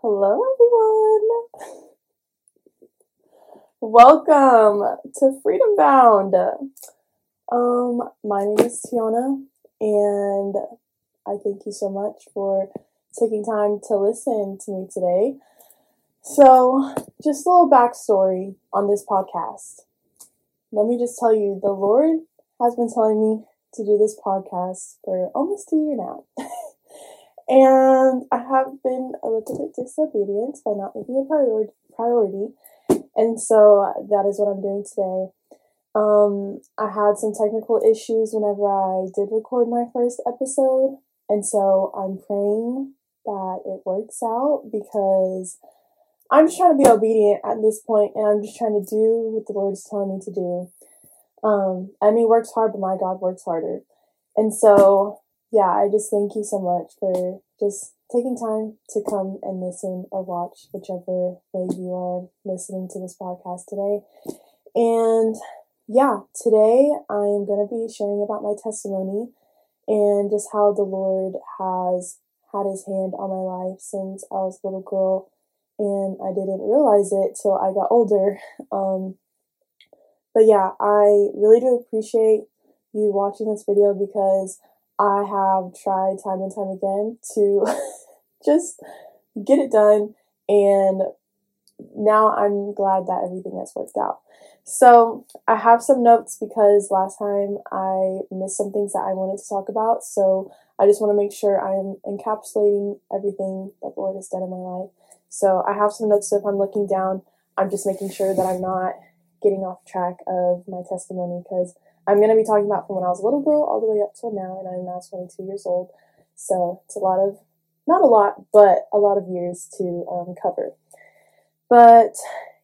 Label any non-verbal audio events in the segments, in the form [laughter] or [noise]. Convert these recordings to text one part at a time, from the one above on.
Hello, everyone. Welcome to Freedom Bound. Um, my name is Tiana, and I thank you so much for taking time to listen to me today. So, just a little backstory on this podcast. Let me just tell you, the Lord has been telling me to do this podcast for almost a year now. [laughs] and I have been a little bit disobedient by not making a priority priority. And so that is what I'm doing today. Um, I had some technical issues whenever I did record my first episode, and so I'm praying that it works out because I'm just trying to be obedient at this point, and I'm just trying to do what the Lord is telling me to do. Um, Emmy works hard, but my God works harder. And so, yeah, I just thank you so much for just taking time to come and listen or watch, whichever way you are listening to this podcast today. And yeah, today I am going to be sharing about my testimony and just how the Lord has had his hand on my life since I was a little girl and I didn't realize it till I got older. [laughs] Um, but yeah, I really do appreciate you watching this video because I have tried time and time again to [laughs] just get it done and now I'm glad that everything has worked out. So I have some notes because last time I missed some things that I wanted to talk about. So I just want to make sure I'm encapsulating everything that the Lord has done in my life. So I have some notes. So if I'm looking down, I'm just making sure that I'm not getting off track of my testimony because I'm going to be talking about from when I was a little girl all the way up till now, and I'm now 22 years old. So it's a lot of, not a lot, but a lot of years to um, cover. But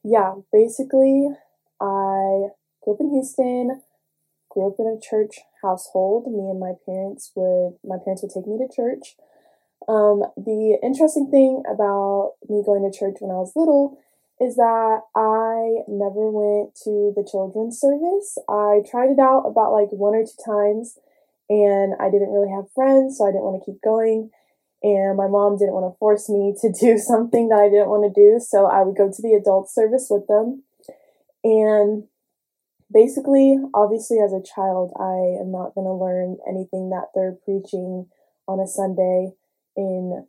yeah, basically, I grew up in Houston, grew up in a church household. Me and my parents would, my parents would take me to church. Um, the interesting thing about me going to church when I was little is that I never went to the children's service. I tried it out about like one or two times and I didn't really have friends, so I didn't want to keep going. And my mom didn't want to force me to do [laughs] something that I didn't want to do, so I would go to the adult service with them. And basically, obviously, as a child, I am not going to learn anything that they're preaching on a Sunday in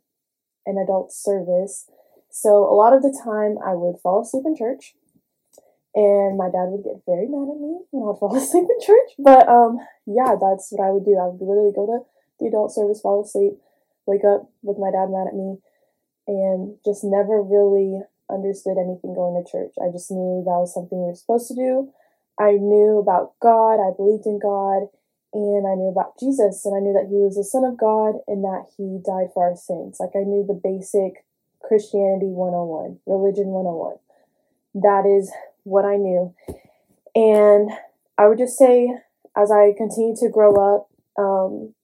an adult service. So a lot of the time I would fall asleep in church and my dad would get very mad at me when I'd [laughs] fall asleep in church. But um yeah, that's what I would do. I would literally go to the adult service, fall asleep, wake up with my dad mad at me, and just never really understood anything going to church. I just knew that was something we were supposed to do. I knew about God, I believed in God, and I knew about Jesus, and I knew that he was the Son of God and that he died for our sins. Like I knew the basic Christianity 101, Religion 101. That is what I knew. And I would just say, as I continued to grow up, um,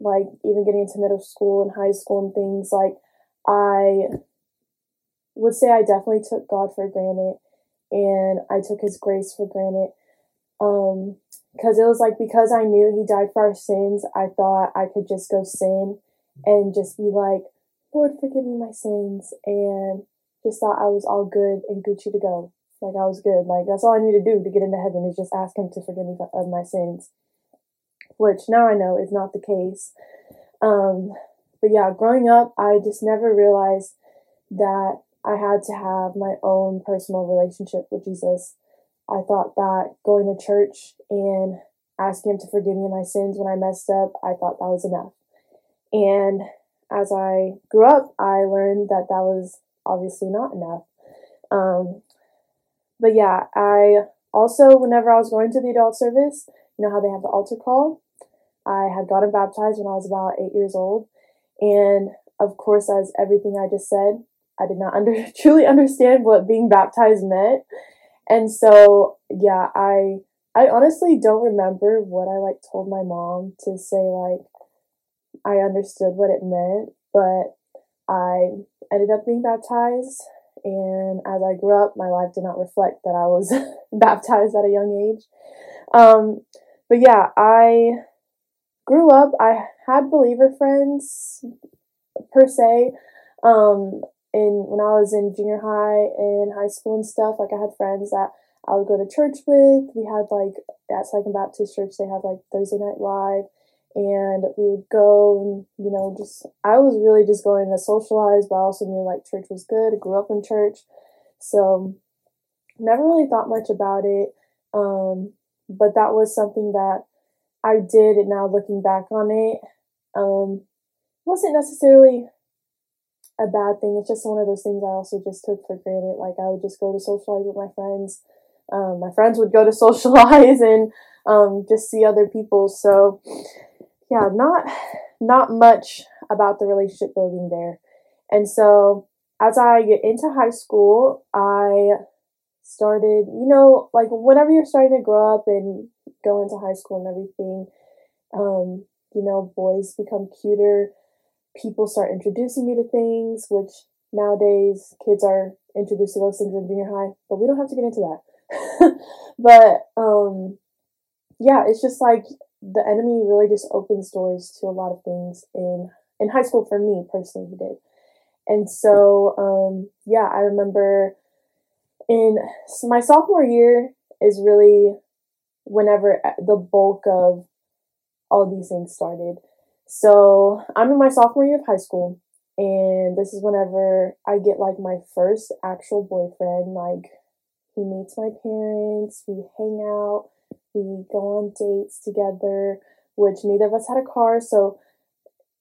like even getting into middle school and high school and things, like I would say I definitely took God for granted and I took his grace for granted. Um, because it was like because I knew he died for our sins, I thought I could just go sin and just be like, Lord, forgive me my sins, and just thought I was all good and Gucci to go. Like I was good. Like that's all I need to do to get into heaven is just ask Him to forgive me of my sins. Which now I know is not the case. Um, but yeah, growing up, I just never realized that I had to have my own personal relationship with Jesus. I thought that going to church and asking Him to forgive me my sins when I messed up, I thought that was enough. And as I grew up, I learned that that was obviously not enough. Um, but yeah, I also, whenever I was going to the adult service, you know how they have the altar call? I had gotten baptized when I was about eight years old. And of course, as everything I just said, I did not [laughs] under, truly understand what being baptized meant. And so, yeah, I I honestly don't remember what I like told my mom to say like I understood what it meant, but I ended up being baptized. And as I grew up, my life did not reflect that I was [laughs] baptized at a young age. Um, but yeah, I grew up, I had believer friends per se. Um, in when I was in junior high and high school and stuff, like I had friends that I would go to church with. We had like at Second Baptist Church, they had like Thursday Night Live, and we would go and you know just I was really just going to socialize, but I also knew like church was good. I grew up in church, so never really thought much about it. Um, but that was something that I did, and now looking back on it, um, wasn't necessarily a bad thing. It's just one of those things I also just took for granted. Like I would just go to socialize with my friends um, my friends would go to [laughs] socialize and um, just see other people. So yeah, not not much about the relationship building there. And so as I get into high school, I started, you know, like whenever you're starting to grow up and go into high school and everything, um, you know, boys become cuter. People start introducing you to things, which nowadays kids are introduced to those things in junior high, but we don't have to get into that. [laughs] but um yeah, it's just like the enemy really just opens doors to a lot of things in in high school for me personally he did. And so um yeah, I remember in my sophomore year is really whenever uh, the bulk of all these things started. So I'm in my sophomore year of high school, and this is whenever I get like my first actual boyfriend, like he meets my parents, we hang out, we go on dates together, which neither of us had a car, so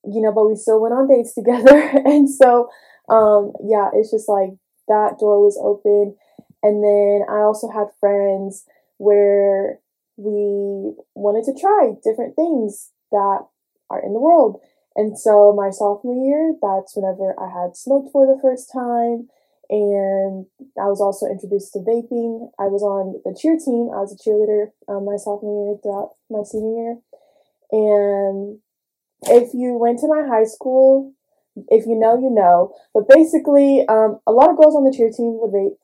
you know, but we still went on dates [laughs] together. and so um yeah, it's just like that door was open. And then I also had friends where we wanted to try different things that are in the world. And so my sophomore year, that's whenever I had smoked for the first time and I was also introduced to vaping. I was on the cheer team. I was a cheerleader um, my sophomore year throughout my senior year. And if you went to my high school, if you know, you know. But basically, um, a lot of girls on the cheer team would vape.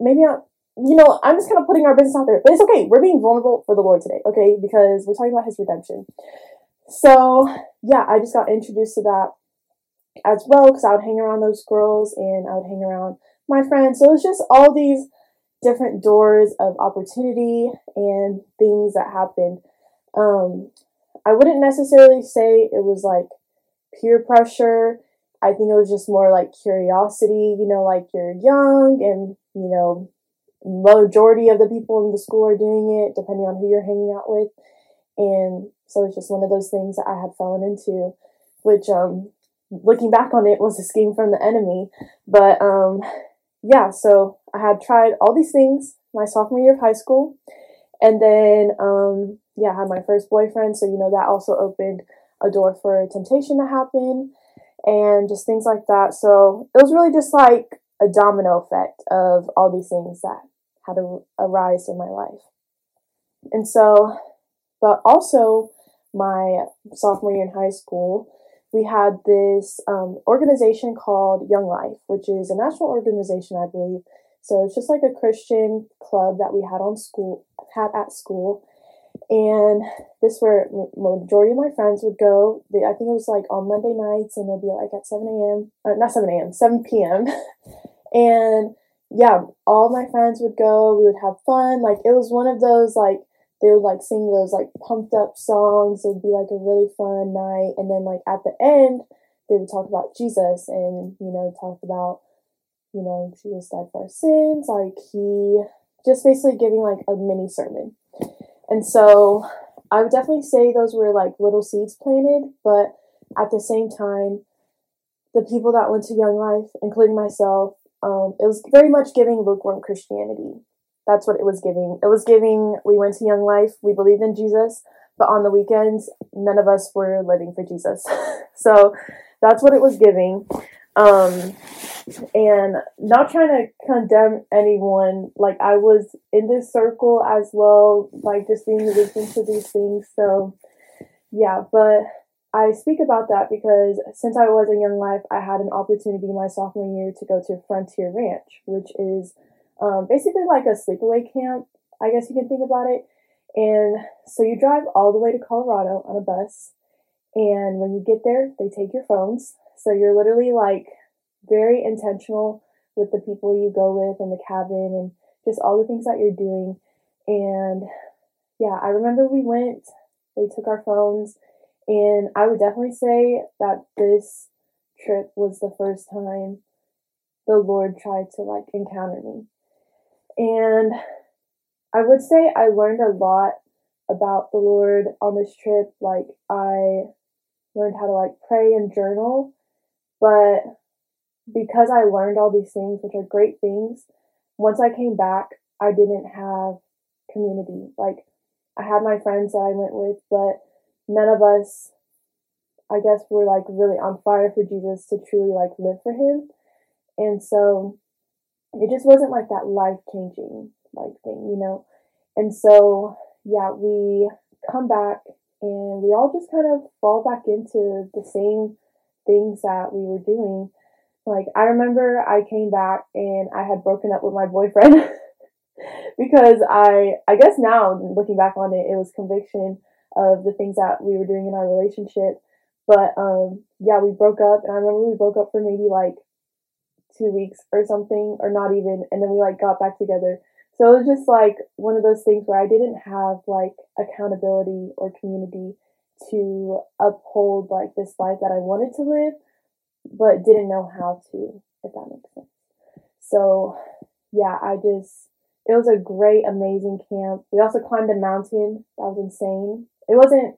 Maybe not. You know, I'm just kind of putting our business out there, but it's okay. We're being vulnerable for the Lord today, okay? Because we're talking about His redemption. So yeah, I just got introduced to that as well because I would hang around those girls and I would hang around my friends. So it's just all these different doors of opportunity and things that happened. Um, I wouldn't necessarily say it was like peer pressure. I think it was just more like curiosity, you know, like you're young and, you know, majority of the people in the school are doing it, depending on who you're hanging out with. And so it's just one of those things that I had fallen into, which um looking back on it was a scheme from the enemy. But um, yeah, so I had tried all these things my sophomore year of high school. And then, um, yeah, I had my first boyfriend. So, you know, that also opened a door for temptation to happen and just things like that. So it was really just like a domino effect of all these things that had arise in my life. And so, but also my sophomore year in high school, we had this um, organization called Young Life, which is a national organization, I believe. So it's just like a Christian club that we had on school, had at school. And this where majority of my friends would go. They, I think it was like on Monday nights, and it'll be like at seven a.m. Uh, not seven a.m. seven p.m. [laughs] and yeah, all my friends would go. We would have fun. Like it was one of those like they would like sing those like pumped up songs. It would be like a really fun night. And then like at the end, they would talk about Jesus and, you know, talk about, you know, Jesus died for our sins. Like he just basically giving like a mini sermon. And so I would definitely say those were like little seeds planted, but at the same time, the people that went to Young Life, including myself, um, it was very much giving lukewarm Christianity. That's what it was giving. It was giving, we went to Young Life, we believed in Jesus, but on the weekends, none of us were living for Jesus. [laughs] so that's what it was giving. Um, and not trying to condemn anyone, like I was in this circle as well, like just being victim to these things. So yeah, but I speak about that because since I was in Young Life, I had an opportunity my sophomore year to go to Frontier Ranch, which is um, basically like a sleepaway camp, I guess you can think about it. And so you drive all the way to Colorado on a bus, and when you get there, they take your phones. So you're literally like very intentional with the people you go with in the cabin and just all the things that you're doing. And yeah, I remember we went, they took our phones, and I would definitely say that this trip was the first time the Lord tried to like encounter me. And I would say I learned a lot about the Lord on this trip. Like, I learned how to like pray and journal, but because I learned all these things, which are great things, once I came back, I didn't have community. Like, I had my friends that I went with, but none of us, I guess, were like really on fire for Jesus to truly like live for Him. And so it just wasn't like that life changing like thing, you know? And so, yeah, we come back and we all just kind of fall back into the same things that we were doing. Like, I remember I came back and I had broken up with my boyfriend [laughs] because I, I guess now looking back on it, it was conviction of the things that we were doing in our relationship. But um, yeah, we broke up, and I remember we broke up for maybe like two weeks or something, or not even, and then we like got back together. So it was just like one of those things where I didn't have like accountability or community to uphold like this life that I wanted to live, but didn't know how to, if that makes sense. So yeah, I just, it was a great, amazing camp. We also climbed a mountain. That was insane. It wasn't,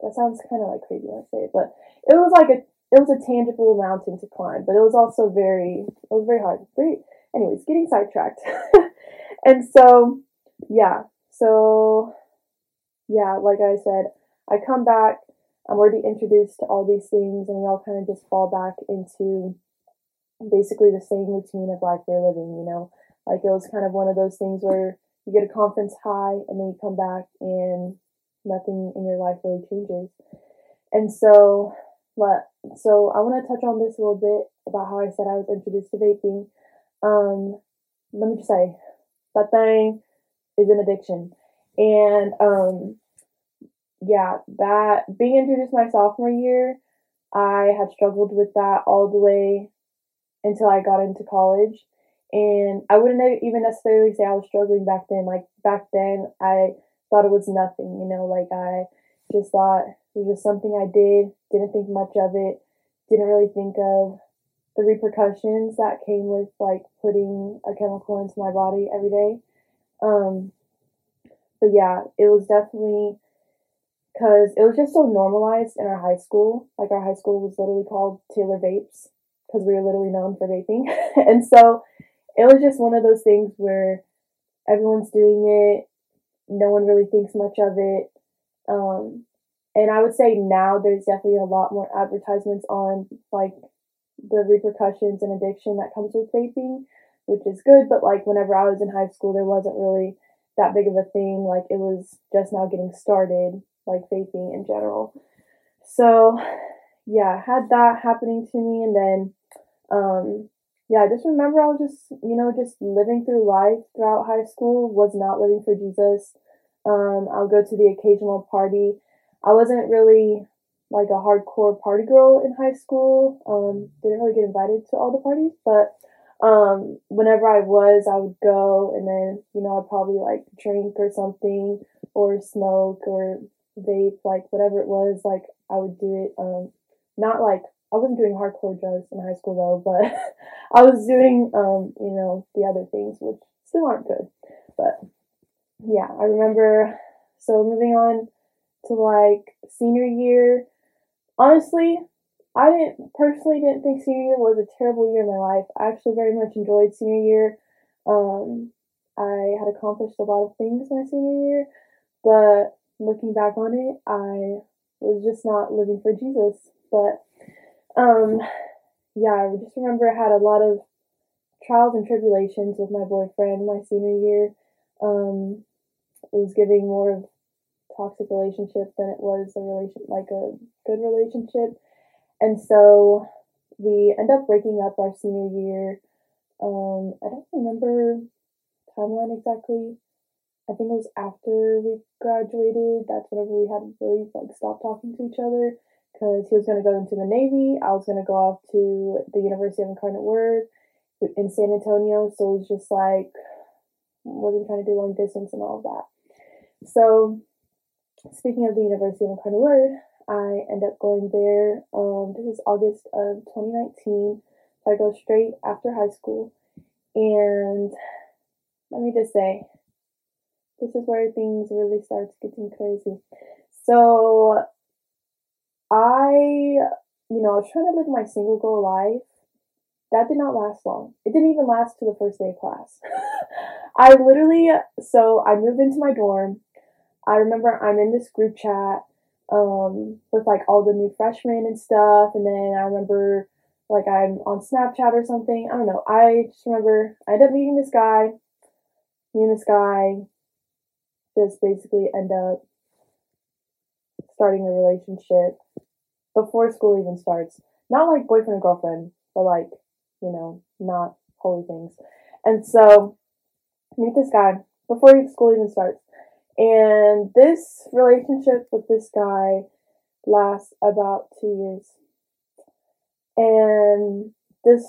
that sounds kind of like crazy when I say it, but it was like a it was a tangible mountain to climb, but it was also very it was very hard. Very anyways, getting sidetracked. [laughs] and so yeah, so yeah, like I said, I come back, I'm already introduced to all these things and we all kind of just fall back into basically the same routine of life we're living, you know. Like it was kind of one of those things where you get a conference high and then you come back and nothing in your life really changes. And so but so I want to touch on this a little bit about how I said I was introduced to vaping. Um, let me just say that thing is an addiction, and um, yeah, that being introduced my sophomore year, I had struggled with that all the way until I got into college. And I wouldn't even necessarily say I was struggling back then. Like back then, I thought it was nothing, you know, like I just thought it was just something I did, didn't think much of it, didn't really think of the repercussions that came with like putting a chemical into my body every day. Um, but yeah, it was definitely because it was just so normalized in our high school. Like our high school was literally called Taylor Vapes because we were literally known for vaping. [laughs] and so it was just one of those things where everyone's doing it, no one really thinks much of it. Um, and I would say now there's definitely a lot more advertisements on like the repercussions and addiction that comes with vaping, which is good. But like whenever I was in high school, there wasn't really that big of a thing. Like it was just now getting started, like vaping in general. So yeah, had that happening to me, and then um, yeah, I just remember I was just you know just living through life throughout high school. Was not living for Jesus. Um, I'll go to the occasional party I wasn't really like a hardcore party girl in high school. Um, didn't really get invited to all the parties, but um, whenever I was, I would go and then, you know, I'd probably like drink or something or smoke or vape, like whatever it was, like I would do it. Um, not like I wasn't doing hardcore drugs in high school though, but [laughs] I was doing, um, you know, the other things, which still aren't good. But yeah, I remember. So moving on to like senior year. Honestly, I didn't personally didn't think senior year was a terrible year in my life. I actually very much enjoyed senior year. Um, I had accomplished a lot of things my senior year, but looking back on it, I was just not living for Jesus. But um, yeah, I just remember I had a lot of trials and tribulations with my boyfriend my senior year. Um, it was giving more of toxic relationship than it was a relation like a good relationship. And so we end up breaking up our senior year. Um, I don't remember timeline exactly. I think it was after we graduated. That's whenever we had really like stopped talking to each other because he was going to go into the Navy. I was going to go off to the University of Incarnate Word in San Antonio. So it was just like, wasn't trying to do long distance and all of that. So, speaking of the University of Incarnate Word, I end up going there. Um, this is August of 2019. So I go straight after high school. And let me just say, this is where things really start getting crazy. So I, you know, I was trying to live my single girl life. That did not last long. It didn't even last to the first day of class. [laughs] I literally, so I moved into my dorm. I remember I'm in this group chat um, with like all the new freshmen and stuff. And then I remember like I'm on Snapchat or something. I don't know. I just remember I end up meeting this guy. Me and this guy just basically end up starting a relationship before school even starts. Not like boyfriend and girlfriend, but like, you know, not holy things. And so meet this guy before school even starts. And this relationship with this guy lasts about two years. And this,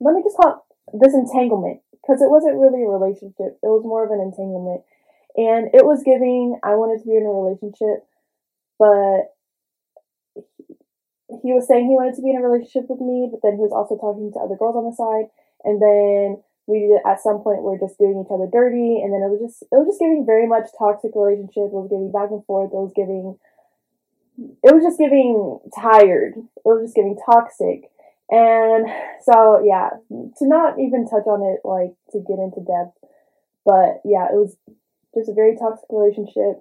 let me just it this entanglement, because it wasn't really a relationship, it was more of an entanglement. And it was giving, I wanted to be in a relationship, but he was saying he wanted to be in a relationship with me, but then he was also talking to other girls on the side. And then we at some point were just doing each other dirty, and then it was just it was just giving very much toxic relationship. It was giving back and forth. It was giving it was just giving tired. It was just giving toxic. And so yeah, to not even touch on it like to get into depth, but yeah, it was just a very toxic relationship.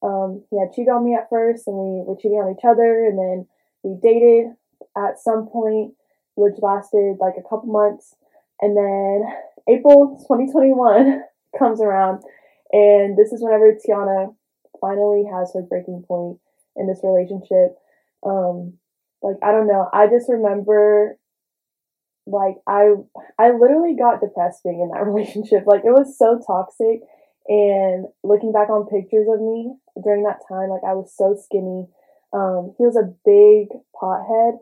Um, he had cheated on me at first, and we were cheating on each other, and then we dated at some point, which lasted like a couple months and then April 2021 [laughs] comes around, and this is whenever Tiana finally has her breaking point in this relationship. Um, like I don't know, I just remember like I I literally got depressed being in that [laughs] relationship. Like it was so toxic and looking back on pictures of me during that time, like I was so skinny. Um, he was a big pothead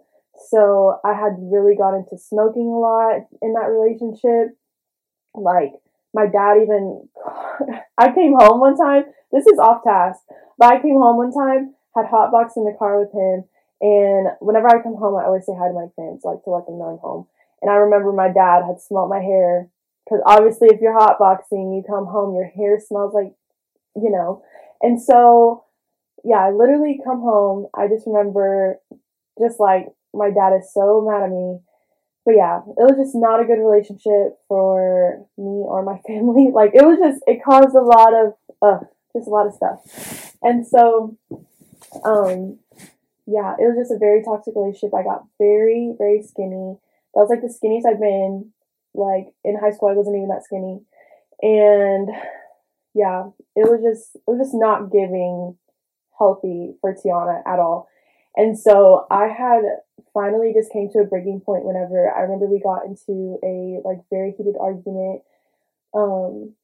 so I had really got into smoking a lot in that relationship. Like my dad even [laughs] I came home one time. This is off task, but I came home one time, had hot box in the car with him, and whenever I come home, I always say hi to my parents, like to let them know I'm home. And I remember my dad had smelt my hair because obviously, if you're hotboxing, you come home, your hair smells like, you know. And so, yeah, I literally come home. I just remember just like my dad is so mad at me. But yeah, it was just not a good relationship for me or my [laughs] family. Like it was just it caused a lot of uh just a lot of stuff. And so um yeah, it was just a very toxic relationship. I got very, very skinny. That was like the skinniest I've been. Like in high school I wasn't even that skinny. And yeah, it was just it was just not giving healthy for Tiana at all. And so I had finally just came to a breaking point whenever I remember we got into a like very heated argument um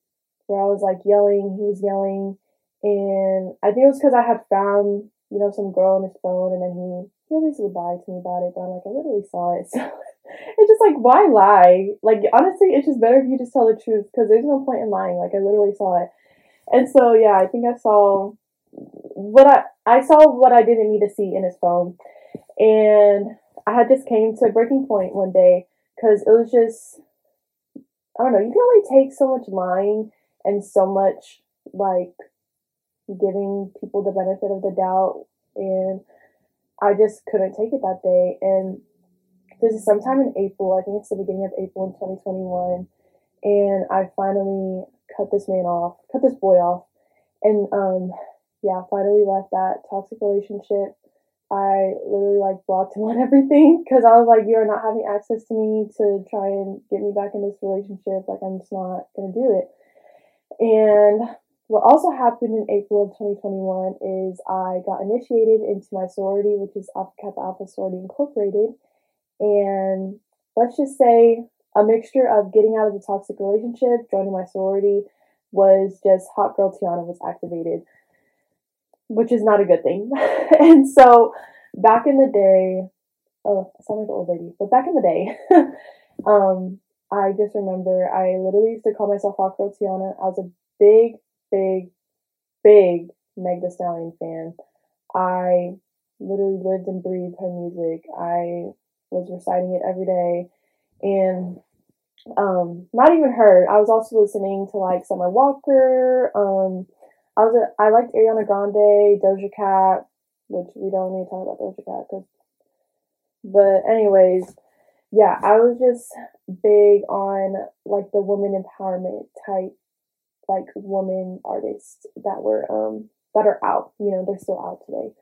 where I was like yelling, he was yelling, and I think it was because I had found, you know, some girl on his phone and then he he always would lie to me about it, but I'm like, I literally saw it. [laughs] So it's just like why lie? Like honestly, it's just better if you just tell the truth because there's no point in lying. Like I literally saw it. And so yeah, I think I saw what I I saw what I didn't need to see in his phone. And I had just came to a breaking point one day because it was just, I don't know, you can only take so much lying and so much like giving people the benefit of the doubt. And I just couldn't take it that day. And this is sometime in April, I think it's the beginning of April in 2021. And I finally cut this man off, cut this boy off. And um, yeah, finally left that toxic relationship. I literally like blocked him [laughs] on everything because I was like, you are not having access to me to try and get me back in this relationship. Like, I'm just not gonna do it. And what also happened in April of 2021 is I got initiated into my sorority, which is Alpha Kappa Alpha Sorority Incorporated. And let's just say a mixture of getting out of the toxic relationship, joining my sorority, was just Hot Girl Tiana was activated which is not a good thing. [laughs] and so back in the day, oh, I sound like an old lady, but back in the day, [laughs] um, I just remember I literally used to call myself Hot Girl Tiana. I was a big, big, big Meg Thee Stallion fan. I literally lived and breathed her music. I was reciting it every day. And um, not even her. I was also listening to like Summer Walker. Um, I was a, I liked Ariana Grande, Doja Cat, which we don't need to talk about Doja Cat. Cause, but anyways, yeah, I was just big on like the woman empowerment type, like woman artists that were um that are out. You know, they're still out today.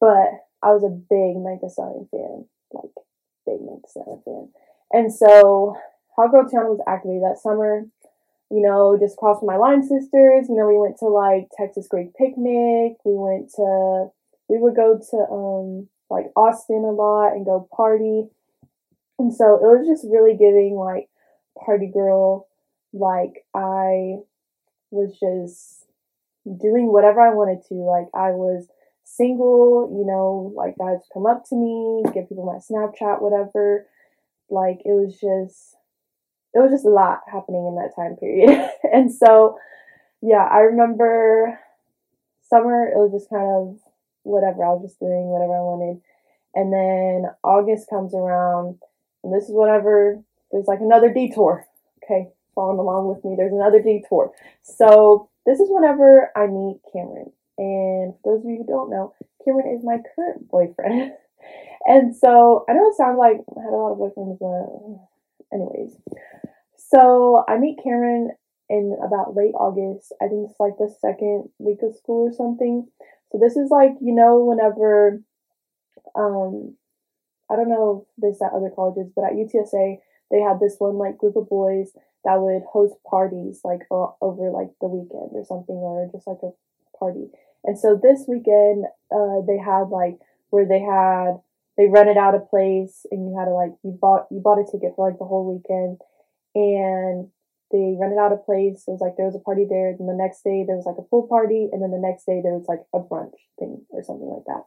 But I was a big Meg Stallion fan, like big Meg Stallion fan. And so Hot Girl Tiana was activated that summer. You know, just across from my line sisters. You know, we went to like Texas Greek Picnic. We went to, we would go to um like Austin a lot and go party. And so it was just really giving like party girl. Like I was just doing whatever I wanted to. Like I was single, you know, like guys come up to me, give people my Snapchat, whatever. Like it was just it was just a lot happening in that time period. [laughs] and so yeah, I remember summer it was just kind of whatever. I was just doing whatever I wanted. And then August comes around and this is whatever there's like another detour. Okay, following along with me, there's another detour. So this is whenever I meet Cameron. And for those of you who don't know, Cameron is my current boyfriend. [laughs] and so I know it sounds like I had a lot of boyfriends, but anyways. So I meet Cameron in about late August. I think it's like the second week of school or something. So this is like, you know, whenever um I don't know if there's at other colleges, but at UTSA they had this one like group of boys that would host parties like o- over like the weekend or something or just like a party. And so this weekend, uh, they had like where they had they rented out a place and you had to like you bought you bought a ticket for like the whole weekend and they rented out a place. It was like there was a party there. Then the next day there was like a pool party, and then the next day there was like a brunch thing or something like that.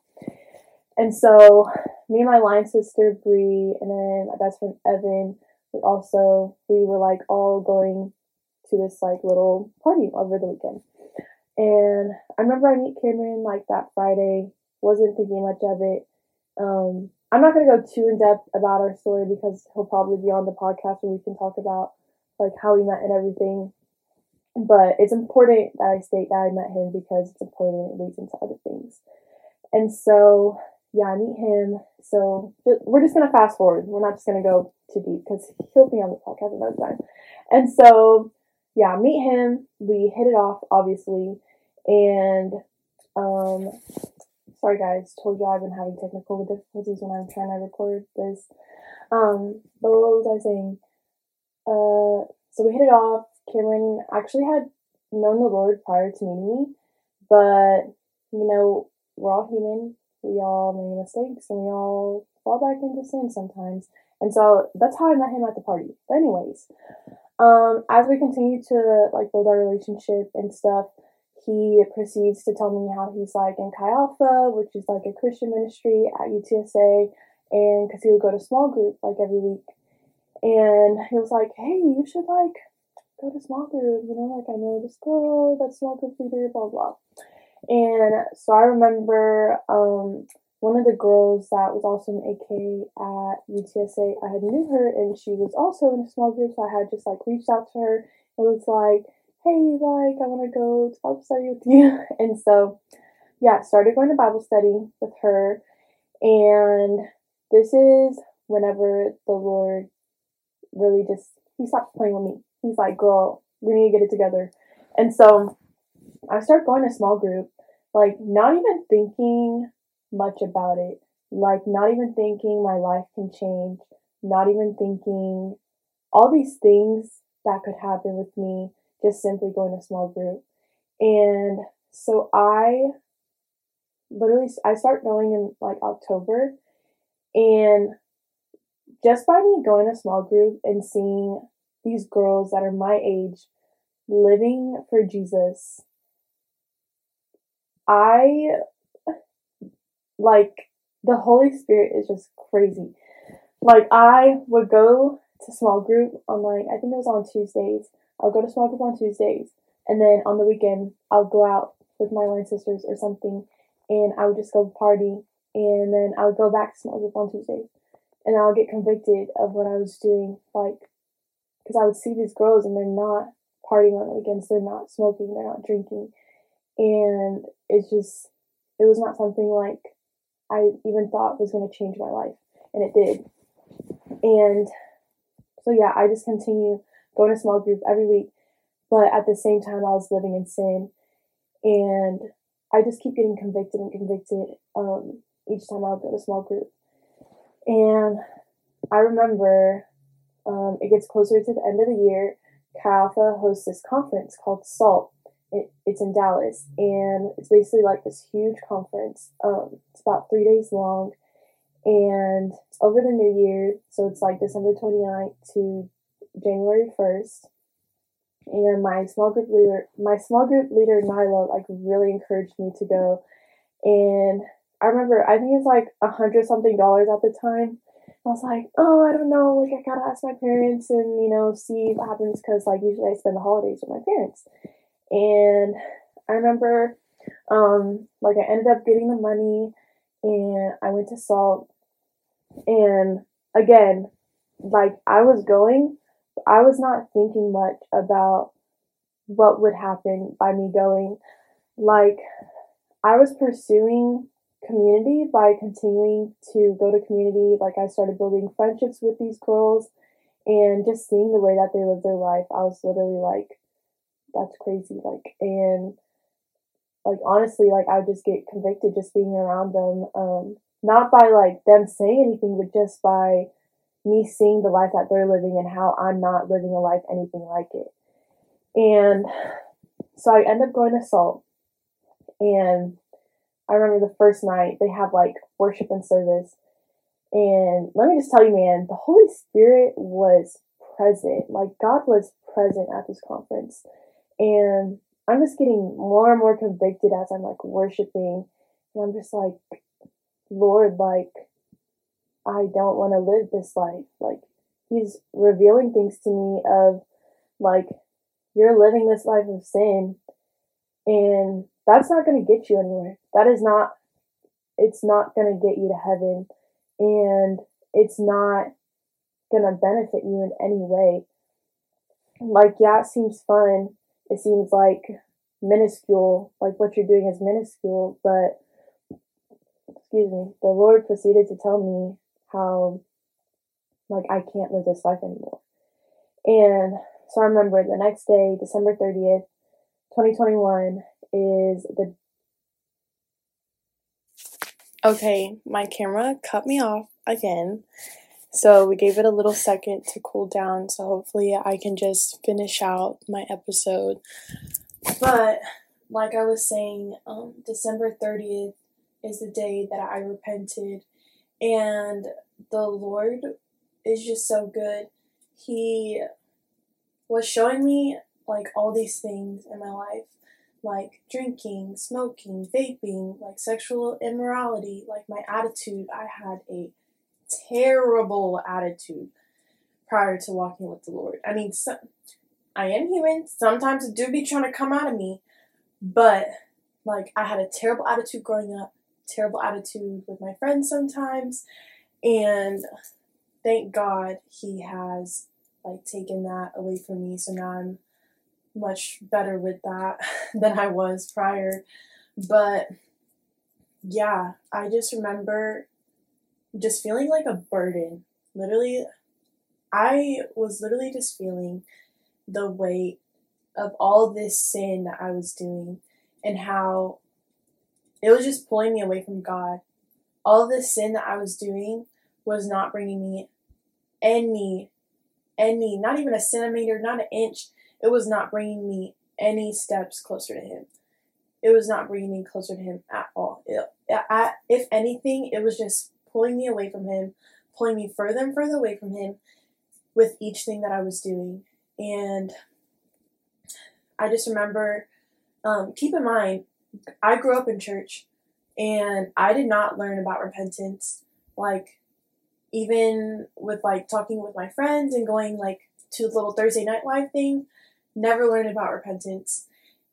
And so me and my line sister Bree, and then my best friend Evan, we also we were like all going to this like little party over the weekend. And I remember I meet Cameron like that Friday, wasn't thinking much of it. Um, I'm not gonna go too in depth about our story because he'll probably be on the podcast and we can talk about like how we met and everything. But it's important that I state that I met him because it's important it leads into other things. And so yeah, I meet him. So we're just gonna fast forward. We're not just gonna go too deep because he'll be on the podcast another time. And so yeah, meet him. We hit it off, obviously. And um, sorry guys, told you I've been having technical difficulties when I'm trying to record this. Um, but what was I saying? Uh, so we hit it off. Cameron actually had known the Lord prior to meeting me, but you know, we're all human. We all make mistakes and we all fall back into sin sometimes. And so that's how I met him at the party. But anyways, um, as we continue to like build our relationship and stuff, he proceeds to tell me how he's like in Chi Alpha, which is like a Christian ministry at UTSA, and because he would go to small group like every week, and he was like, "Hey, you should like go to small group. You know, like I know this girl that's small group leader, blah blah." And so I remember um, one of the girls that was also an AK at UTSA, I had knew her and she was also in a small group, so I had just like reached out to her. It was like, hey, like, I want to go to Bible study with you. [laughs] And so, yeah, started going to Bible study with her. And this is whenever the Lord really just, he stopped playing with me. He's like, girl, we need to get it together. And so I start going to small group, like, not even thinking much about it. Like, not even thinking my life can change, not even thinking all these things that could happen with me just simply going to small group. And so I literally I start going in like October and just by me going to small group and seeing these girls that are my age living for Jesus I like the Holy Spirit is just crazy. Like I would go to small group on like I think it was on Tuesdays. I'll go to small group on Tuesdays, and then on the weekend I'll go out with my line sisters or something, and I would just go party, and then I would go back to small group on Tuesdays, and I'll get convicted of what I was doing, like because I would see these girls and they're not partying on the weekends, they're not smoking, they're not drinking, and it's just it was not something like I even thought was going to change my life, and it did. And so yeah, I just continue going to small group every week, but at the same time, I was living in sin, and I just keep getting convicted and convicted um, each time I would go to a small group. And I remember um, it gets closer to the end of the year. Chi Alpha hosts this conference called SALT, it, it's in Dallas, and it's basically like this huge conference. Um, it's about three days long, and it's over the new year, so it's like December 29th to January 1st. And my small group leader, my small group leader Nyla, like really encouraged me to go. And I remember, I think it's like a hundred something dollars at the time. I was like, oh, I don't know, like I gotta ask my parents and you know see what happens because like usually I spend the holidays with my parents. And I remember, um, like I ended up getting the money and I went to Salt. And again, like I was going, I was not thinking much about what would happen by me going. Like I was pursuing community by continuing to go to community. Like I started building friendships with these girls and just seeing the way that they live their life. I was literally like, that's crazy. Like, and like honestly, like I would just get convicted just being around them. Um, not by like them saying anything, but just by me seeing the life that they're living and how I'm not living a life anything like it. And so I end up going to Salt. And I remember the first night they have like worship and service. And let me just tell you, man, the Holy Spirit was present. Like God was present at this conference. And I'm just getting more and more convicted as I'm like worshiping. And I'm just like, Lord, like, I don't want to live this life. Like, He's revealing things to me of like, you're living this life of sin. And that's not going to get you anywhere. That is not, it's not going to get you to heaven. And it's not going to benefit you in any way. Like, yeah, it seems fun it seems like minuscule, like what you're doing is minuscule, but excuse me, the Lord proceeded to tell me how like I can't live this life anymore. And so I remember the next day, December 30th, 2021 is the Okay, my camera cut me off again. So we gave it a little second to cool down, so hopefully I can just finish out my episode. But like I was saying, um, December 30th is the day that I repented, and the Lord is just so good. He was showing me like all these things in my life like drinking, smoking, vaping, like sexual immorality, like my attitude. I had a terrible attitude prior to walking with the Lord. I mean, so, I am human. Sometimes it do be trying to come out of me, but like I had a terrible attitude growing up, terrible attitude with my friends sometimes, and thank God he has like taken that away from me. So now I'm much better with that [laughs] than I was prior. But yeah, I just remember just feeling like a burden. Literally, I was literally just feeling the weight of all this sin that I was doing and how it was just pulling me away from God. All this sin that I was doing was not bringing me any, any, not even a centimeter, not an inch. It was not bringing me any steps closer to Him. It was not bringing me closer to Him at all. It, I, if anything, it was just pulling me away from him, pulling me further and further away from him with each thing that I was doing. And I just remember, um, keep in mind, I grew up in church And I did not learn about repentance. Like, even with like talking with my friends and going like to the little Thursday night live thing, never learned about repentance.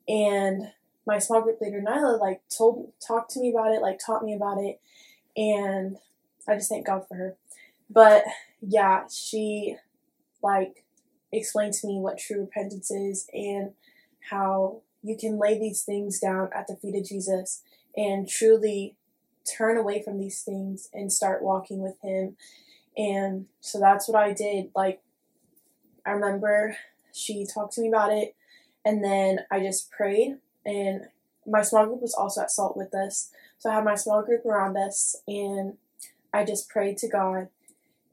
And my small group leader Nyla like told talked to me about it, like taught me about it, and I just thank God for her. But yeah, she like explained to me what true repentance is and how you can lay these things down at the feet of Jesus and truly turn away from these things and start walking with him. And so that's what I did. Like I remember she talked to me about it and then I just prayed and my small group was also at SALT with us. So I had my small group around us and I just prayed to God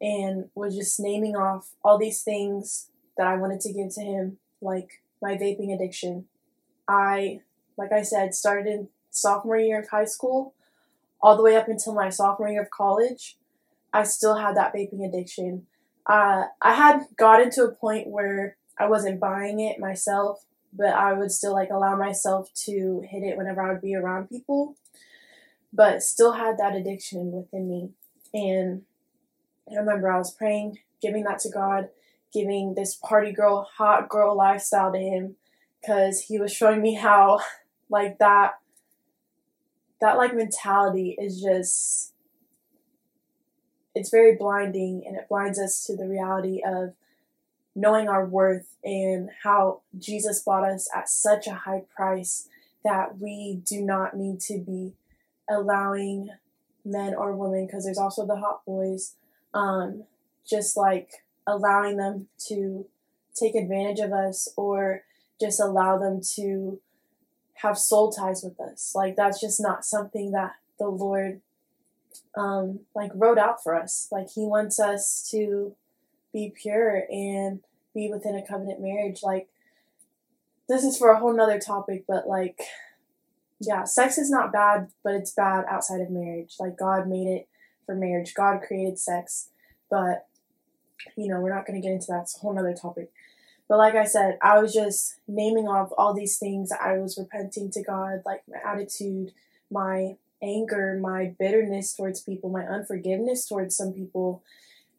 and was just naming off all these things that I wanted to give to him, like my vaping addiction. I, like I said, started in sophomore year of high school, all the way up until my sophomore year of college. I still had that vaping addiction. Uh, I had gotten to a point where I wasn't buying it myself, but I would still like allow myself to hit it whenever I would be around people. But still had that addiction within me. And I remember I was praying, giving that to God, giving this party girl, hot girl lifestyle to Him, because He was showing me how, like, that, that, like, mentality is just, it's very blinding and it blinds us to the reality of knowing our worth and how Jesus bought us at such a high price that we do not need to be allowing men or women, because there's also the hot boys, um, just like allowing them to take advantage of us or just allow them to have soul ties with us. Like that's just not something that the Lord um like wrote out for us. Like he wants us to be pure and be within a covenant marriage. Like this is for a whole nother topic, but like yeah, sex is not bad, but it's bad outside of marriage. Like God made it for marriage. God created sex, but you know, we're not going to get into that. It's a whole nother topic. But like I said, I was just naming off all these things I was repenting to God, like my attitude, my anger, my bitterness towards people, my unforgiveness towards some people,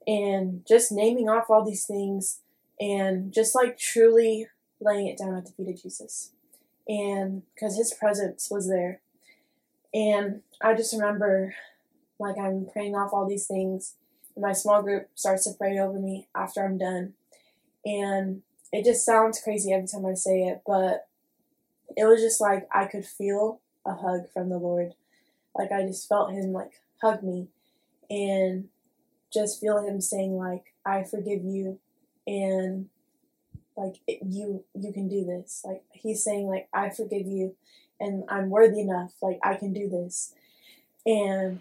and just naming off all these things and just like truly laying it down at the feet of Jesus. And because his presence was there. And I just remember like I'm praying off all these things. And my small group starts to pray over me after I'm done. And it just sounds crazy every time I say it, but it was just like I could feel a hug from the Lord. Like I just felt him like hug me and just feel him saying like I forgive you and like you you can do this. Like he's saying like i forgive you and i'm worthy enough. Like i can do this. And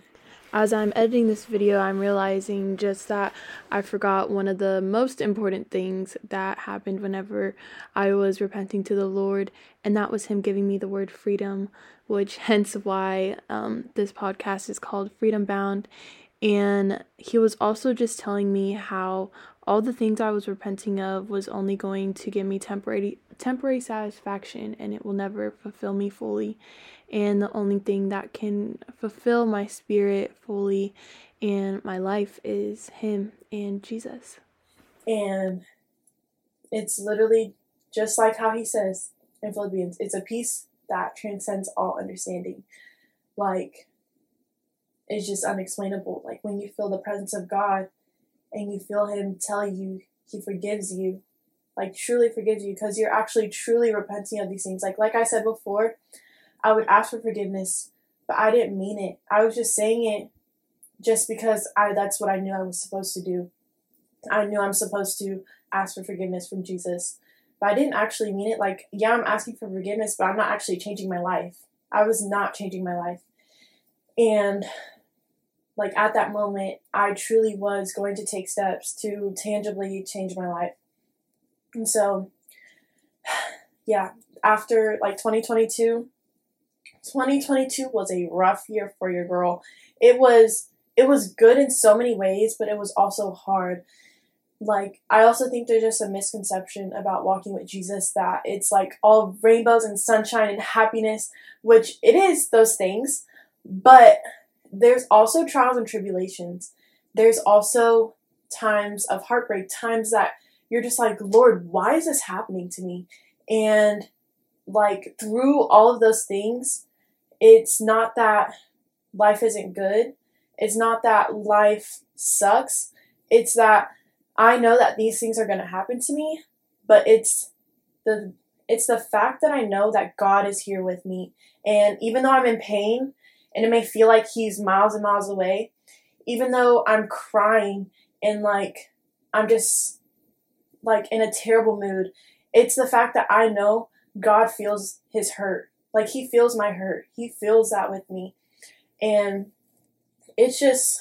as I'm editing this video, I'm realizing just that I forgot one of the most important things that happened whenever I was repenting to the Lord, and that was Him giving me the word freedom, which [laughs] hence why um, this podcast is called Freedom Bound. And He was also just telling me how all the things I was repenting of was only going to give me temporary temporary satisfaction and it will never fulfill me fully. And the only thing that can fulfill my spirit fully and my life is him and Jesus. And it's literally just like how he says in Philippians, it's a peace that transcends all understanding. Like it's just unexplainable. Like when you feel the presence of God, and you feel him tell you he forgives you like truly forgives you because you're actually truly repenting of these things. Like like i said before i would ask for forgiveness but i didn't mean it. I was just saying it just because i that's what i knew i was supposed to do. I knew i'm supposed to ask for forgiveness from jesus but i didn't actually mean it. Like yeah i'm asking for forgiveness but i'm not actually changing my life. I was not changing my life. And like at that moment, I truly was going to take steps to tangibly change my life. And so, [sighs] yeah, after like 2022, 2022 was a rough year for your girl. It was it was good in so many ways, but it was also hard. Like I also think there's just a misconception about walking with Jesus that it's like all rainbows and sunshine and happiness, which it is those things, but there's also trials and tribulations. There's also times of heartbreak, times that you're just like, Lord, why is this happening to me? And like through all of those things, it's not that life isn't good. It's not that life sucks. It's that I know that these things are going to happen to me, but it's the it's the fact that I know that God is here with me. And even though I'm in pain and it may feel like he's miles and miles away, even though I'm crying and like I'm just like in a terrible mood, it's the fact that I know God feels his hurt. Like he feels my hurt. He feels that with me. And it's just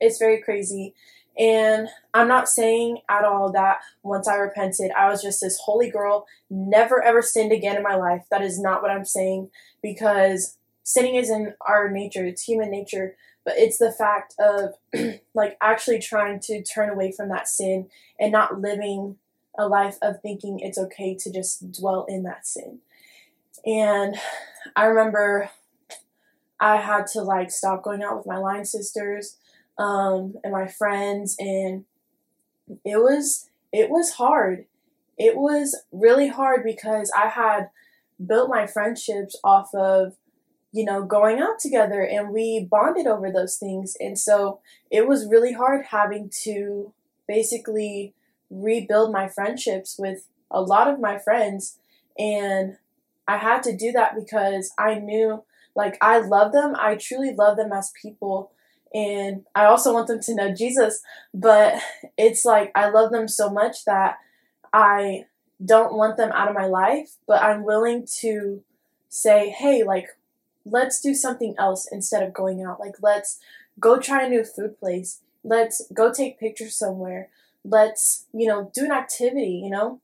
it's very crazy. And I'm not saying at all that once I repented, I was just this holy girl, never ever sinned again in my life. That is not what I'm saying because sinning is in our nature, it's human nature, but it's the fact of [clears throat] like actually trying to turn away from that sin and not living a life of thinking it's okay to just dwell in that sin. And I remember I had to like stop going out with my line sisters um, and my friends, and it was it was hard. It was really hard because I had built my friendships off of you know going out together and we bonded over those things. And so it was really hard having to basically rebuild my friendships with a lot of my friends. And I had to do that because I knew like I love them. I truly love them as people. And I also want them to know Jesus, but it's like I love them so much that I don't want them out of my life, but I'm willing to say, "Hey, like let's do something else instead of going out. Like let's go try a new food place. Let's go take pictures somewhere. Let's, you know, do an activity, you know?"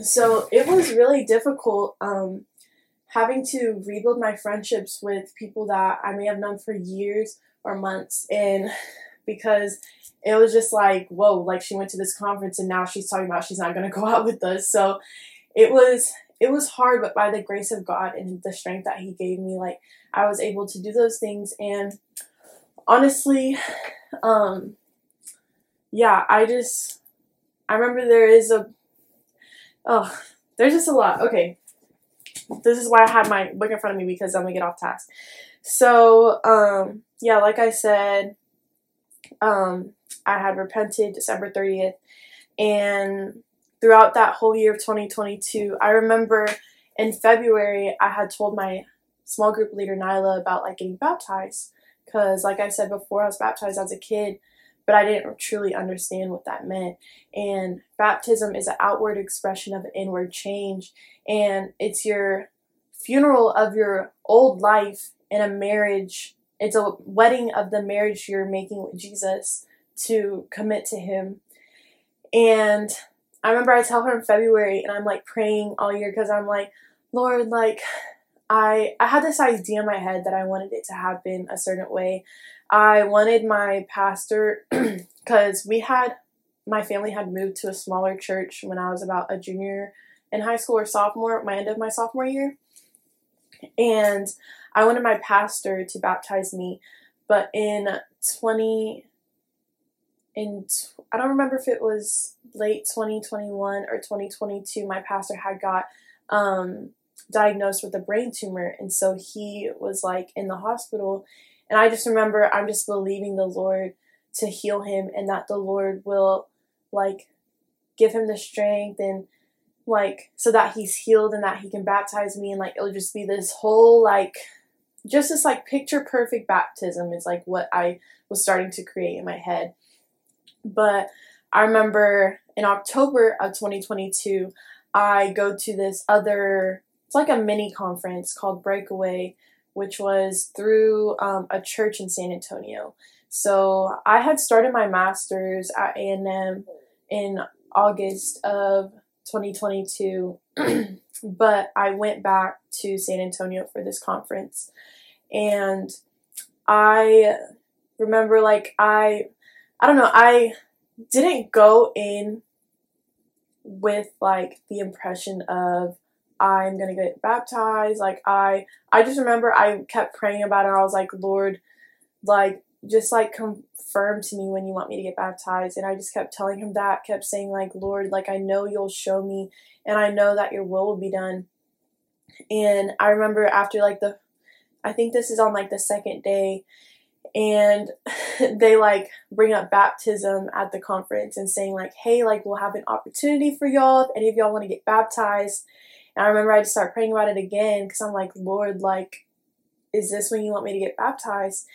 So, it was really difficult um having to rebuild my friendships with people that I may have known for years or months and because it was just like whoa like she went to this conference and now she's talking about she's not going to go out with us so it was it was hard but by the grace of god and the strength that he gave me like i was able to do those things. And honestly um yeah i just i remember there is a oh there's just a lot. Okay. This is why I had my book in front of me because I'm gonna get off task. So, um, yeah, like I said, um, I had repented December 30th, and throughout that whole year of 2022, I remember in February I had told my small group leader Nyla about like getting baptized because, like I said before, I was baptized as a kid, but I didn't truly understand what that meant. And baptism is an outward expression of an inward change, and it's your funeral of your old life in a marriage. It's a wedding of the marriage you're making with Jesus to commit to Him. And I remember I tell her in February, and I'm like praying all year because I'm like, Lord, like, I I had this idea in my head that I wanted it to happen a certain way. I wanted my pastor [clears throat] because we had my family had moved to a smaller church when I was about a junior in high school or sophomore, my end of my sophomore year. And I wanted my pastor to baptize me, but in 20 in I don't remember if it was late 2021 or 2022 my pastor had got um, diagnosed with a brain tumor and so he was like in the hospital and I just remember I'm just believing the Lord to heal him and that the Lord will like give him the strength and like so that he's healed and that he can baptize me and like it'll just be this whole like just this like picture perfect baptism is like what I was starting to create in my head. But I remember in October of 2022, I go to this other, it's like a mini conference called Breakaway, which was through um, a church in San Antonio. So I had started my master's at A&M in August of 2022, [clears throat] but I went back to San Antonio for this conference. And I remember like I I don't know, I didn't go in with like the impression of I'm gonna get baptized. Like I I just remember I kept praying about it. I was like, Lord, like just like confirm to me when you want me to get baptized. And I just kept telling him that, kept saying like, Lord, like I know you'll show me and I know that your will will be done. And I remember after like the I think this is on like the second day and [laughs] they like bring up baptism at the conference and saying like hey like we'll have an opportunity for y'all if any of y'all want to get baptized. And i remember i just start praying about it again because i'm like lord like is this when you want me to get baptized?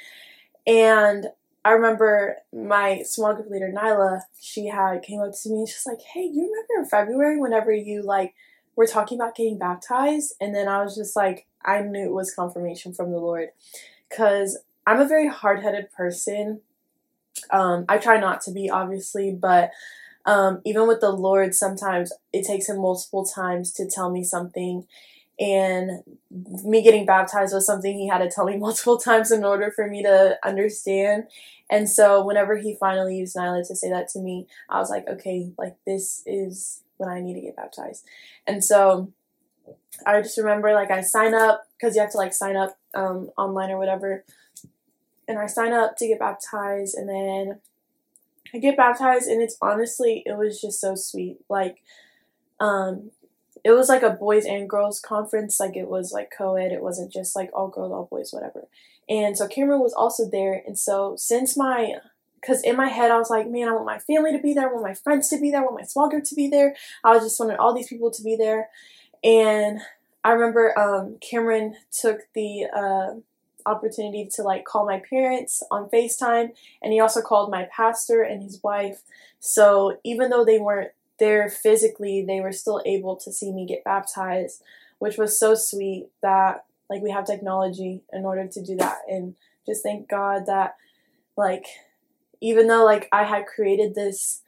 And i remember my small group leader nyla she had came up to me and she's like hey you remember in february whenever you like were talking about getting baptized? And then i was just like i knew it was confirmation from the lord because I'm a very hard headed person. Um, I try not to be, obviously, but um, even with the Lord, sometimes it takes Him multiple times to tell me something. And me getting baptized was something He had to tell me [laughs] multiple times in order for me to understand. And so, whenever He finally used Nyla to say that to me, I was like, okay, like this is when I need to get baptized. And so, I just remember like I sign up because you have to like sign up um, online or whatever and I sign up to get baptized and then I get baptized and it's honestly it was just so sweet. Like um it was like a boys and girls conference, like it was like co-ed, it wasn't just like all girls, all boys, whatever. And so Cameron was also there and so since my because in my head I was like, man, I want my family to be there, I want my friends to be there, I want my small group to be there. I was just wanted all these people to be there. And I remember um, Cameron took the uh, opportunity to like call my parents on FaceTime and he also called my pastor and his wife. So even though they weren't there physically, they were still able to see me get baptized, which was so sweet that like we have technology in order to do that and just thank God that like even though like I had created this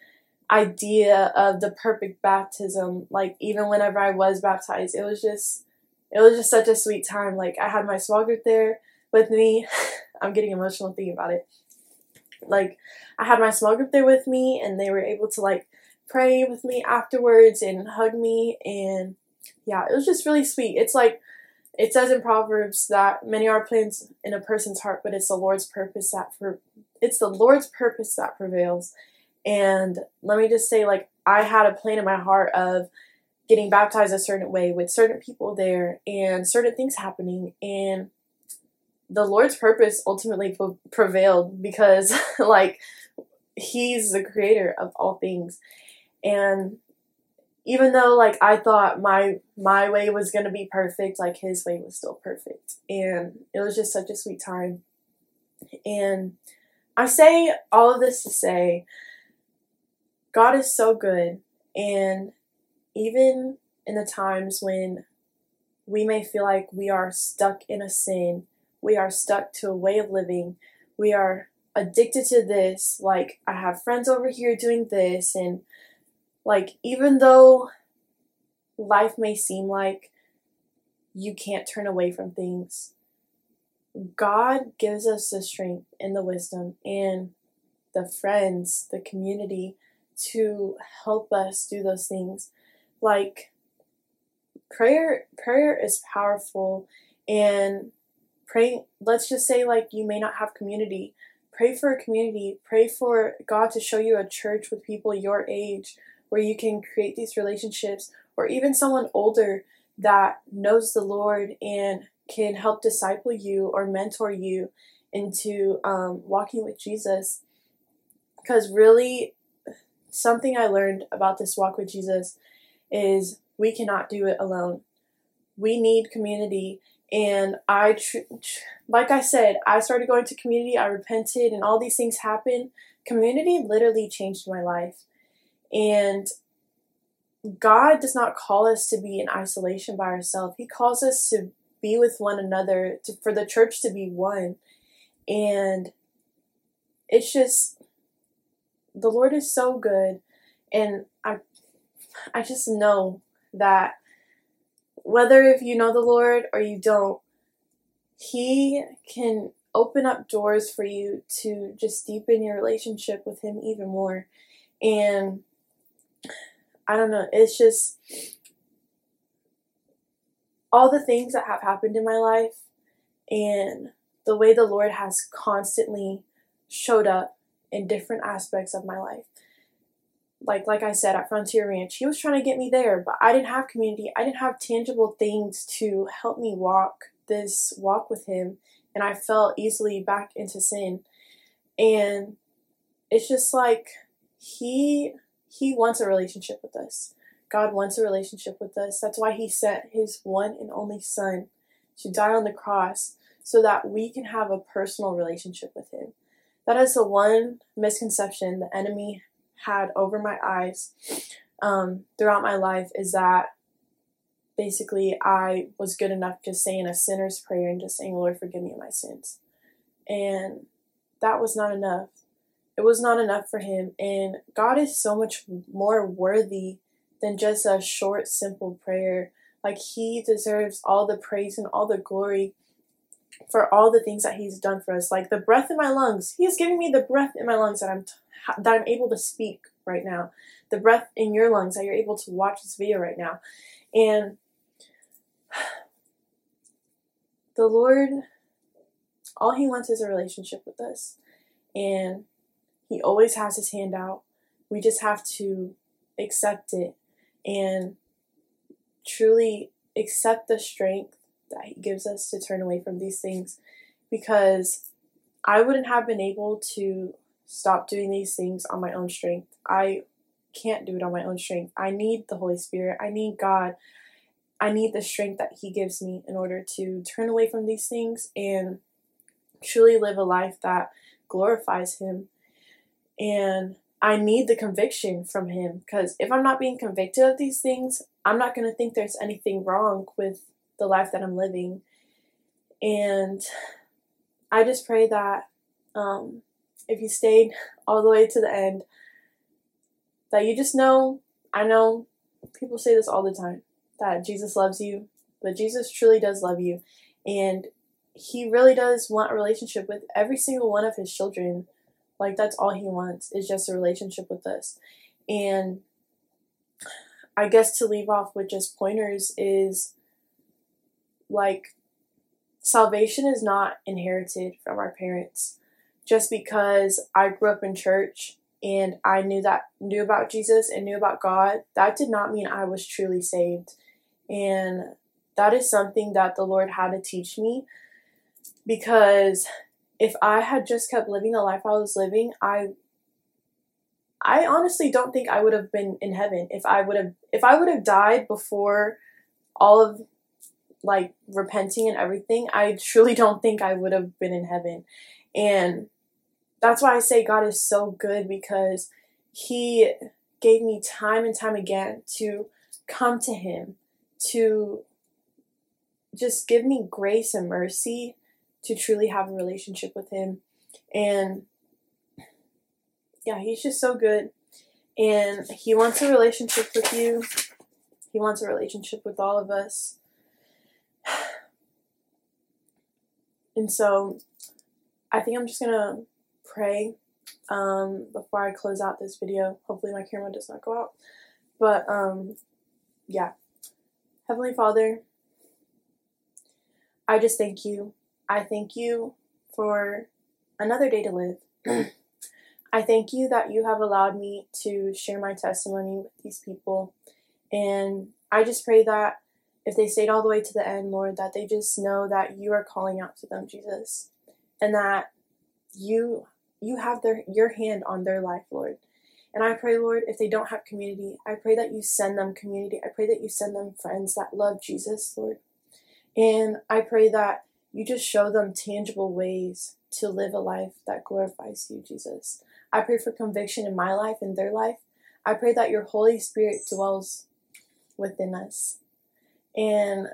idea of the perfect baptism, like even whenever I was baptized, it was just it was just such a sweet time. Like I had my group there, with me. [laughs] I'm getting emotional thinking about it. Like, I had my small group there with me, and they were able to like pray with me afterwards and hug me, and yeah, it was just really sweet. It's like it says in Proverbs that many are plans in a person's heart, but it's the Lord's purpose that for it's the Lord's purpose that prevails. And let me just say, like, I had a plan in my heart of getting baptized a certain way with certain people there and certain things happening. And the Lord's purpose ultimately prevailed because [laughs] like he's the creator of all things. And even though like I thought my my way was to be perfect like his way was still perfect. And it was just such a sweet time. And I say all of this to say God is so good. And even in the times when we may feel like we are stuck in a sin we are stuck to a way of living. We are addicted to this. Like, I have friends over here doing this. And, like, even though life may seem like you can't turn away from things, God gives us the strength and the wisdom and the friends, the community to help us do those things. Like, prayer prayer is powerful and pray let's just say like you may not have community. Pray for a community. Pray for god to show you a church with people your age where you can create these relationships or even someone older that knows the lord and can help disciple you or mentor you into um, walking with jesus. Because really something i learned about this walk with jesus is we cannot do it alone. We need community and I, tr- like I said, I started going to community, I repented, and all these things happened. Community literally changed my life. And God does not call us to be in isolation by ourselves. He calls us to be with one another, to, for the church to be one. And it's just, the Lord is so good. And I, I just know that whether if you know the Lord or you don't, He can open up doors for you to just deepen your relationship with Him even more. And I don't know, it's just all the things that have happened in my life and the way the Lord has constantly showed up in different aspects of my life. Like like I said at Frontier Ranch, he was trying to get me there, but I didn't have community. I didn't have tangible things to help me walk this walk with him, and I fell easily back into sin. And it's just like he he wants a relationship with us. God wants a relationship with us. That's why he sent his one and only son to die on the cross so that we can have a personal relationship with him. That is the one misconception the enemy had over my eyes um, throughout my life is that basically I was good enough just saying a sinner's prayer and just saying, Lord, forgive me of my sins. And that was not enough. It was not enough for him. And God is so much more worthy than just a short, simple prayer. Like, He deserves all the praise and all the glory for all the things that He's done for us. Like the breath in my lungs, He is giving me the breath in my lungs that I'm that I'm able to speak right now. The breath in your lungs that you're able to watch this video right now, and [sighs] the Lord, all He wants is a relationship with us, and He always has His hand out. We just have to accept it and truly accept the strength that He gives us to turn away from these things because I wouldn't have been able to stop doing these things on my own strength. I can't do it on my own strength. I need the Holy Spirit. I need God. I need the strength that He gives me in order to turn away from these things and truly live a life that glorifies Him. And I need the conviction from Him because if I'm not being convicted of these things, I'm not going to think there's anything wrong with the life that I'm living. And I just pray that um, if you stayed all the way to the end, that you just know, I know people say this all the time, that Jesus loves you, but Jesus truly does love you. And he really does want a relationship with every single one of his children. Like, that's all he wants is just a relationship with us. And I guess to leave off with just pointers is like salvation is not inherited from our parents just because I grew up in church and I knew that knew about Jesus and knew about God that did not mean I was truly saved and that is something that the Lord had to teach me because if I had just kept living the life I was living I I honestly don't think I would have been in heaven if I would have if I would have died before all of like repenting and everything, I truly [laughs] don't think I would have been in heaven. And that's why I say God is so good because He gave me time and time again to come to Him, to just give me grace and mercy to truly have a relationship with Him. And yeah, He's just so good. And He wants a relationship with you, He wants a relationship with all of us. [sighs] And so I think I'm just gonna pray um, before I close out this video. Hopefully my camera does not go out. But um, yeah. Heavenly Father, I just thank you. I thank you for another day to live. [clears throat] I thank you that you have allowed me to share my testimony with these people. And I just pray that if they stayed all the way to the end, Lord, that they just know that you are calling out to them, Jesus, and that you you have their your hand on their life, Lord. And I pray, Lord, if they don't have community, I pray that you send them community. I pray that you send them friends that love Jesus, Lord. And I pray that you just show them tangible ways to live a life that glorifies you, Jesus. I pray for conviction in my life and their life. I pray that your Holy Spirit dwells within us. And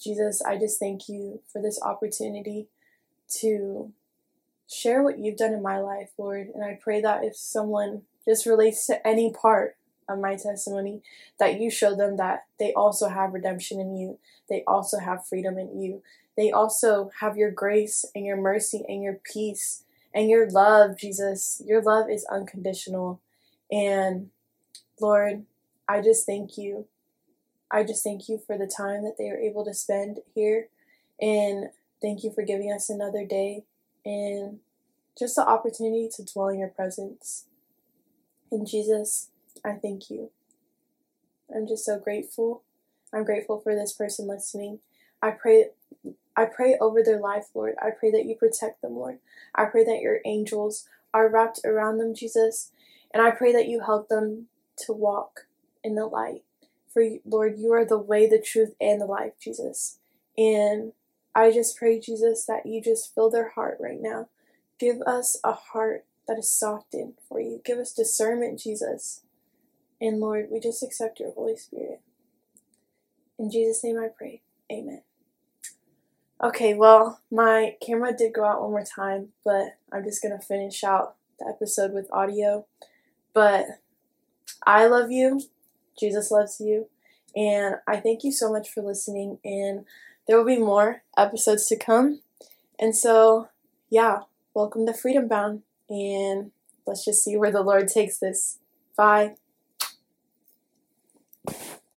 Jesus, I just thank you for this opportunity to share what you've done in my life, Lord. And I pray that if someone just relates to any part of my testimony, that you show them that they also have redemption in you, they also have freedom in you, they also have your grace and your mercy and your peace and your love, Jesus. Your love is unconditional. And Lord, I just thank you I just thank you for the time that they are able to spend here. And thank you for giving us another day and just the opportunity to dwell in your presence. In Jesus, I thank you. I'm just so grateful. I'm grateful for this person listening. I pray I pray over their life, Lord. I pray that you protect them, Lord. I pray that your angels are wrapped around them, Jesus. And I pray that you help them to walk in the light. For Lord, you are the way, the truth, and the life, Jesus. And I just pray, Jesus, that you just fill their heart right now. Give us a heart that is softened for you. Give us discernment, Jesus. And Lord, we just accept your Holy Spirit. In Jesus' name I pray. Amen. Okay, well, my camera did go out one more time, but I'm just going to finish out the episode with audio. But I love you. Jesus loves you. And I thank you so much for listening. And there will be more episodes to come. And so, yeah, welcome to Freedom Bound. And let's just see where the Lord takes this. Bye.